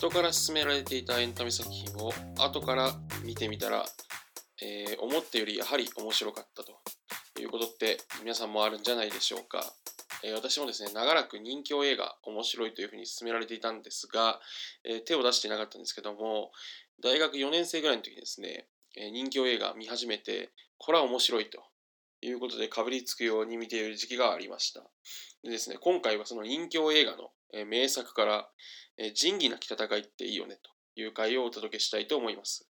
人から勧められていたエンタメ作品を後から見てみたら、えー、思ったよりやはり面白かったということって皆さんもあるんじゃないでしょうか。えー、私もですね、長らく人気映画面白いというふうに勧められていたんですが、えー、手を出していなかったんですけども、大学4年生ぐらいの時にですね、え人気映画見始めて、これは面白いということでかぶりつくように見ている時期がありました。でですね、今回はその人気映画の名作から、仁義なき戦いっていいよねという回をお届けしたいと思います。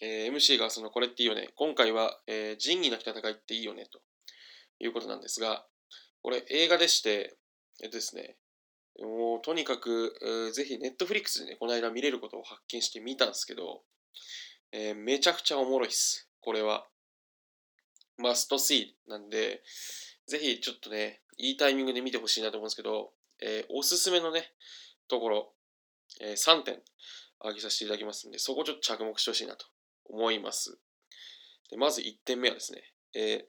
えー、MC がそのこれっていいよね。今回は、えー、仁義なき戦いっていいよねということなんですが、これ映画でして、えっとですね、もうとにかく、ぜひネットフリックスでね、この間見れることを発見してみたんですけど、えー、めちゃくちゃおもろいっす。これは。マストシーなんで、ぜひちょっとね、いいタイミングで見てほしいなと思うんですけど、えー、おすすめのね、ところ、えー、3点挙げさせていただきますんで、そこちょっと着目してほしいなと思います。でまず1点目はですね、えー、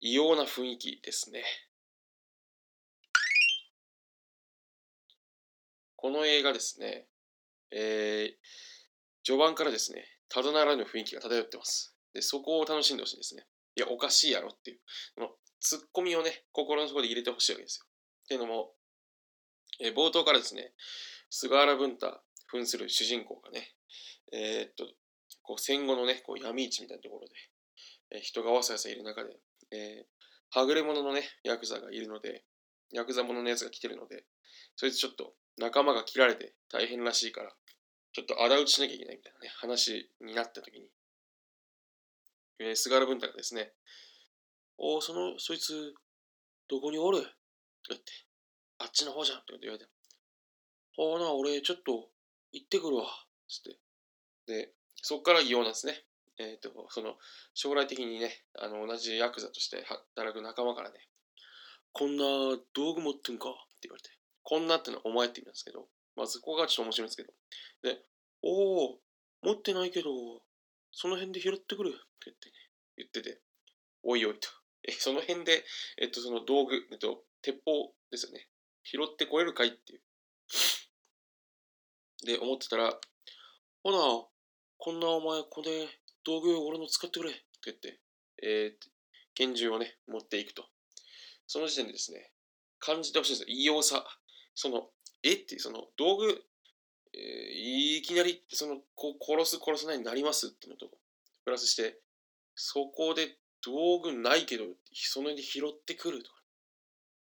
異様な雰囲気ですね。この映画ですね、えー、序盤からですね、ただならぬ雰囲気が漂ってます。で、そこを楽しんでほしいんですね。いや、おかしいやろっていう、のツッコミをね、心の底で入れてほしいわけですよ。っていうのも、えー、冒頭からですね、菅原文太扮する主人公がね、えー、っと、こう戦後のね、こう闇市みたいなところで、えー、人がわさわさいる中で、えー、はぐれ者のね、ヤクザがいるので、ヤクザ者のやつが来てるので、そいつちょっと仲間が切られて大変らしいから、ちょっと仇討ちしなきゃいけないみたいなね、話になった時に、えー、菅原文太がですね、おお、その、そいつ、どこにおる？とか言って、あっちの方じゃんとか言われて、ほうな、俺、ちょっと、行ってくるわ、つって。で、そっから異様なんですね。えっ、ー、と、その、将来的にね、あの、同じヤクザとして働く仲間からね、こんな道具持ってんか？って言われて、こんなってのはお前って意味なんですけど、まあそこがちょっと面白いんですけど、で、おお、持ってないけど、その辺で拾ってくるって言ってね、言ってて、おいおいと。え、その辺で、えっと、その道具、えっと、鉄砲ですよね。拾ってこれるかいっていう。で、思ってたら、ほな、こんなお前、これ、道具俺の使ってくれって言って、えー、拳銃をね、持っていくと。その時点でですね、感じてほしいんですよ。異様さ。その、えっていう、その、道具、えー、いきなり、その、こ殺す、殺さないになりますっていうのと、プラスして、そこで道具ないけど、その辺で拾ってくるとか、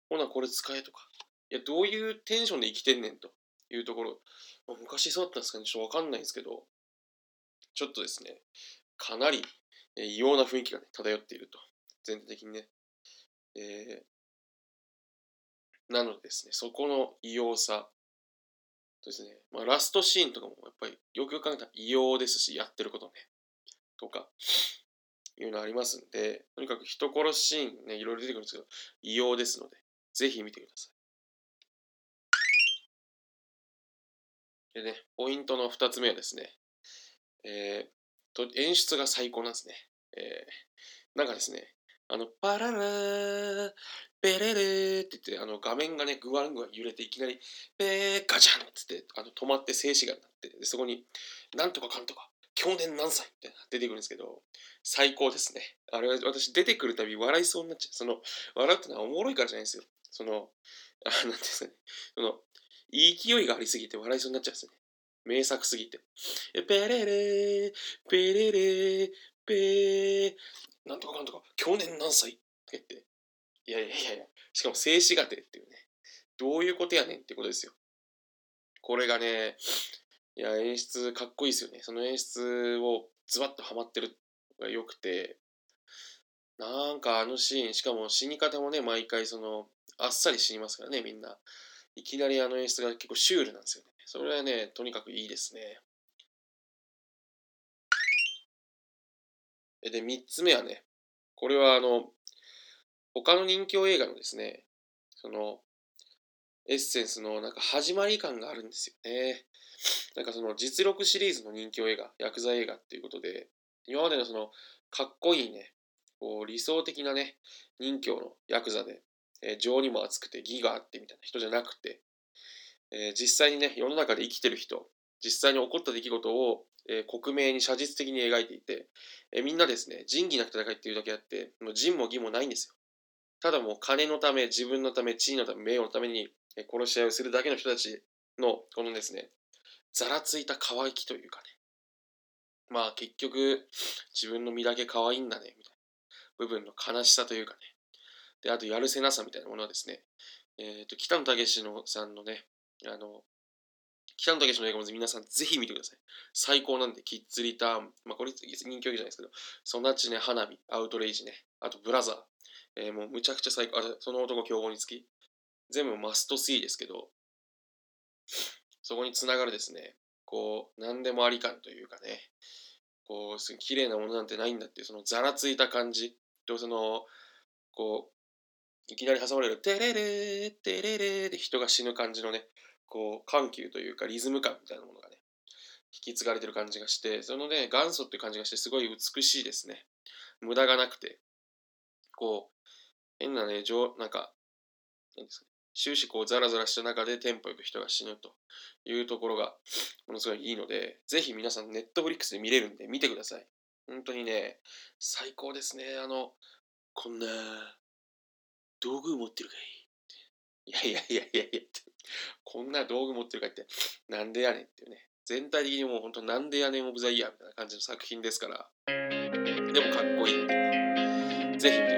ほな、これ使えとか。いや、どういうテンションで生きてんねんというところ、まあ、昔そうだったんですかね、ちょっとわかんないんですけど、ちょっとですね、かなり異様な雰囲気が、ね、漂っていると。全体的にね。えー、なのでですね、そこの異様さですね、まあ、ラストシーンとかもやっぱりよくよく考えたら異様ですし、やってることね、とか、いうのありますんで、とにかく人殺しシーンね、いろいろ出てくるんですけど、異様ですので、ぜひ見てください。でね、ポイントの2つ目はですね、えー、と演出が最高なんですね。えー、なんかですね、あの、パララー、ペレレーって言って、あの画面がね、ぐわんぐわん揺れて、いきなり、ペーガチャンってって、あの止まって静止画になって、そこに、なんとかかんとか、去年何歳って出てくるんですけど、最高ですね。あれは私出てくるたび笑いそうになっちゃう。その、笑うってのはおもろいからじゃないんですよ。その、あなんですね。その、勢いがありすぎて笑いそうになっちゃうんですね。名作すぎて。ペレレー、ペレレー、ペー、なんとかなんとか、去年何歳？って言って、いやいやいやいや、しかも静止画でっていうね、どういうことやねんってことですよ。これがね、いや、演出かっこいいですよね。その演出をズバッとハマってるのが良くて、なんかあのシーン、しかも死に方もね、毎回その、あっさり死にますからね、みんな。いきなりあの演出が結構シュールなんですよね。それはね、とにかくいいですね。で、3つ目はね、これはあの、他の人気映画のですね、その、エッセンスのなんか始まり感があるんですよね。なんかその実録シリーズの人気映画、薬剤映画っていうことで、今までのそのかっこいいね、こう理想的なね、人形のヤクザで、えー、情にも熱くて義があってみたいな人じゃなくて、えー、実際にね、世の中で生きてる人、実際に起こった出来事を、えー、克明に写実的に描いていて、えー、みんなですね、仁義なき戦いっていうだけあって、もう仁も義もないんですよ。ただもう金のため、自分のため、地位のため、名誉のために殺し合いをするだけの人たちの、このですね、ざらついた乾きというかね。まあ結局、自分の身だけ可愛いんだね、みたいな部分の悲しさというかね。で、あとやるせなさみたいなものはですね、えっ、ー、と、北野武のさんのね、あの、北野武の映画も皆さんぜひ見てください。最高なんで、キッズリターン、まあこれ人気じゃないですけど、そなちね、花火、アウトレイジね、あとブラザー、えー、もうむちゃくちゃ最高、あその男競合につき、全部マスト3ですけど、そこにつながるですね、こう、何でもあり感というかね、こう、綺麗なものなんてないんだっていう、そのざらついた感じ。と、その、こう、いきなり挟まれる、テレレー、テレレーで人が死ぬ感じのね、こう、緩急というかリズム感みたいなものがね、引き継がれてる感じがして、そのね、元祖っていう感じがして、すごい美しいですね。無駄がなくて、こう、変なね、なんか、何ですかね、終始こうザラザラした中でテンポよく人が死ぬというところがものすごいいいので、ぜひ皆さんネットフリックスで見れるんで見てください。本当にね、最高ですね。あの、こんな道具持ってるかいいやいやいやいやいや、こんな道具持ってるかって、なんでやねんっていうね。全体的にもう本当なんでやねんオブザイヤーみたいな感じの作品ですから、でもかっこいいんで、ぜひ見て。